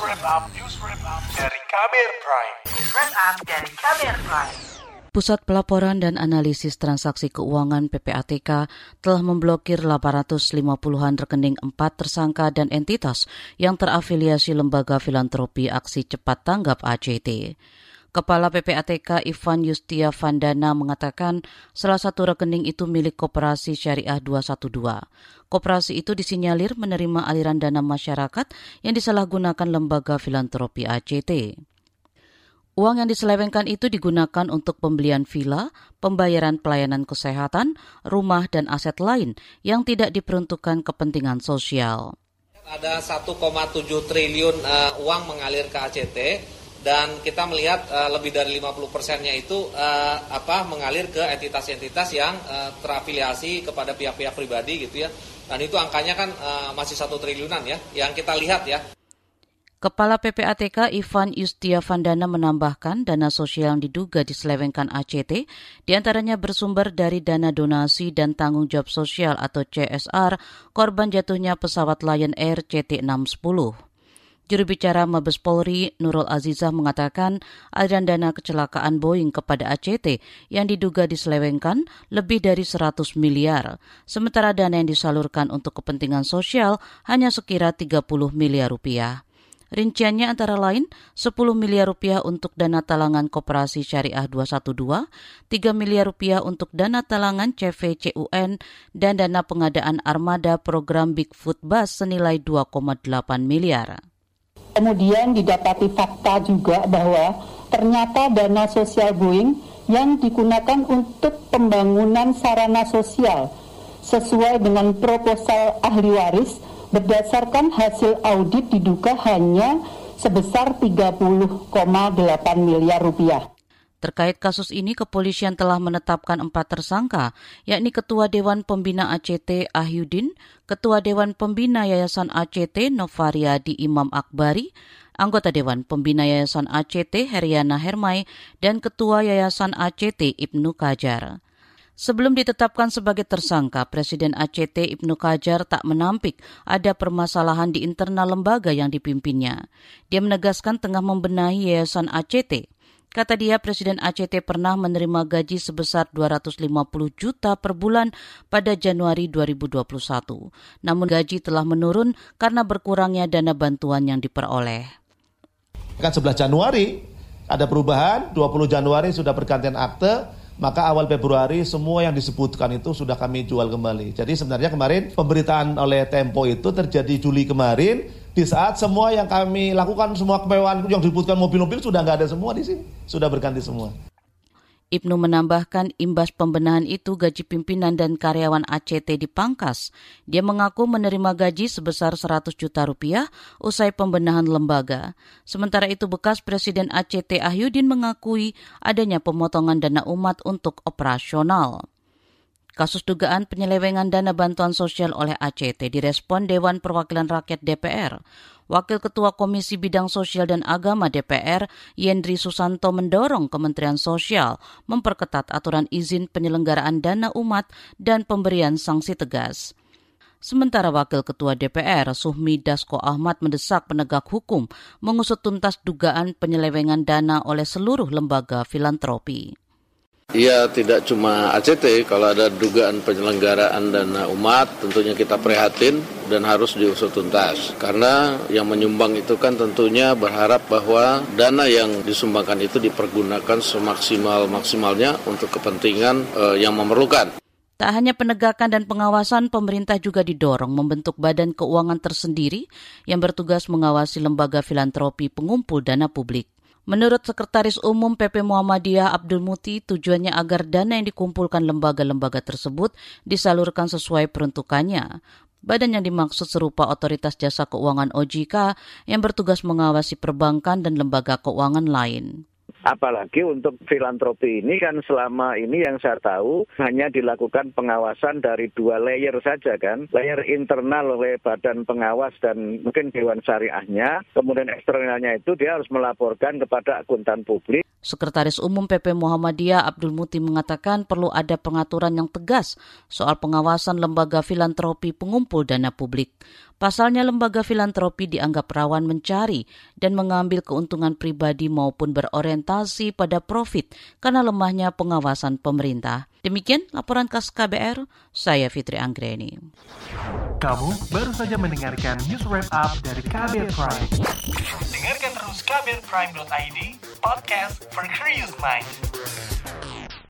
wrap dari Kamer Prime. News dari Kamer Prime. Pusat Pelaporan dan Analisis Transaksi Keuangan PPATK telah memblokir 850-an rekening empat tersangka dan entitas yang terafiliasi Lembaga Filantropi Aksi Cepat Tanggap ACT. Kepala PPATK Ivan Yustia Vandana mengatakan salah satu rekening itu milik Koperasi Syariah 212. Koperasi itu disinyalir menerima aliran dana masyarakat yang disalahgunakan lembaga filantropi ACT. Uang yang diselewengkan itu digunakan untuk pembelian villa, pembayaran pelayanan kesehatan, rumah, dan aset lain yang tidak diperuntukkan kepentingan sosial. Ada 1,7 triliun uh, uang mengalir ke ACT dan kita melihat uh, lebih dari 50 persennya itu uh, apa mengalir ke entitas-entitas yang uh, terafiliasi kepada pihak-pihak pribadi gitu ya dan itu angkanya kan uh, masih satu triliunan ya yang kita lihat ya Kepala PPATK Ivan Yustia Vandana menambahkan dana sosial yang diduga diselewengkan ACT di antaranya bersumber dari dana donasi dan tanggung jawab sosial atau CSR korban jatuhnya pesawat Lion Air CT610. Juru bicara Mabes Polri Nurul Azizah mengatakan aliran dana kecelakaan Boeing kepada ACT yang diduga diselewengkan lebih dari 100 miliar, sementara dana yang disalurkan untuk kepentingan sosial hanya sekira 30 miliar rupiah. Rinciannya antara lain 10 miliar rupiah untuk dana talangan Koperasi Syariah 212, 3 miliar rupiah untuk dana talangan CVCUN, dan dana pengadaan armada program Bigfoot Bus senilai 2,8 miliar. Kemudian didapati fakta juga bahwa ternyata dana sosial Boeing yang digunakan untuk pembangunan sarana sosial sesuai dengan proposal ahli waris berdasarkan hasil audit diduga hanya sebesar 30,8 miliar rupiah. Terkait kasus ini, kepolisian telah menetapkan empat tersangka, yakni Ketua Dewan Pembina ACT Ahyudin, Ketua Dewan Pembina Yayasan ACT Novariadi Imam Akbari, anggota Dewan Pembina Yayasan ACT Heriana Hermai, dan Ketua Yayasan ACT Ibnu Kajar. Sebelum ditetapkan sebagai tersangka, Presiden ACT Ibnu Kajar tak menampik ada permasalahan di internal lembaga yang dipimpinnya. Dia menegaskan tengah membenahi Yayasan ACT. Kata dia, Presiden ACT pernah menerima gaji sebesar 250 juta per bulan pada Januari 2021. Namun gaji telah menurun karena berkurangnya dana bantuan yang diperoleh. Kan 11 Januari ada perubahan, 20 Januari sudah pergantian akte, maka awal Februari semua yang disebutkan itu sudah kami jual kembali. Jadi sebenarnya kemarin pemberitaan oleh Tempo itu terjadi Juli kemarin, di saat semua yang kami lakukan semua kemewahan yang disebutkan mobil-mobil sudah nggak ada semua di sini, sudah berganti semua. Ibnu menambahkan imbas pembenahan itu gaji pimpinan dan karyawan ACT dipangkas. Dia mengaku menerima gaji sebesar 100 juta rupiah usai pembenahan lembaga. Sementara itu bekas Presiden ACT Ahyudin mengakui adanya pemotongan dana umat untuk operasional. Kasus dugaan penyelewengan dana bantuan sosial oleh ACT direspon Dewan Perwakilan Rakyat DPR. Wakil Ketua Komisi Bidang Sosial dan Agama DPR, Yendri Susanto mendorong Kementerian Sosial memperketat aturan izin penyelenggaraan dana umat dan pemberian sanksi tegas. Sementara Wakil Ketua DPR, Suhmi Dasko Ahmad mendesak penegak hukum mengusut tuntas dugaan penyelewengan dana oleh seluruh lembaga filantropi. Iya, tidak cuma ACT, kalau ada dugaan penyelenggaraan dana umat, tentunya kita prihatin dan harus diusut tuntas. Karena yang menyumbang itu kan tentunya berharap bahwa dana yang disumbangkan itu dipergunakan semaksimal-maksimalnya untuk kepentingan uh, yang memerlukan. Tak hanya penegakan dan pengawasan, pemerintah juga didorong membentuk badan keuangan tersendiri yang bertugas mengawasi lembaga filantropi pengumpul dana publik. Menurut Sekretaris Umum PP Muhammadiyah Abdul Muti, tujuannya agar dana yang dikumpulkan lembaga-lembaga tersebut disalurkan sesuai peruntukannya. Badan yang dimaksud serupa Otoritas Jasa Keuangan OJK yang bertugas mengawasi perbankan dan lembaga keuangan lain. Apalagi untuk filantropi ini kan selama ini yang saya tahu hanya dilakukan pengawasan dari dua layer saja kan. Layer internal oleh badan pengawas dan mungkin Dewan Syariahnya. Kemudian eksternalnya itu dia harus melaporkan kepada akuntan publik. Sekretaris Umum PP Muhammadiyah Abdul Muti mengatakan perlu ada pengaturan yang tegas soal pengawasan lembaga filantropi pengumpul dana publik. Pasalnya lembaga filantropi dianggap rawan mencari dan mengambil keuntungan pribadi maupun berorientasi pada profit karena lemahnya pengawasan pemerintah. Demikian laporan khas KBR, saya Fitri Anggreni. Kamu baru saja mendengarkan news wrap up dari KBR Prime. Dengarkan terus kbrprime.id, podcast for curious mind.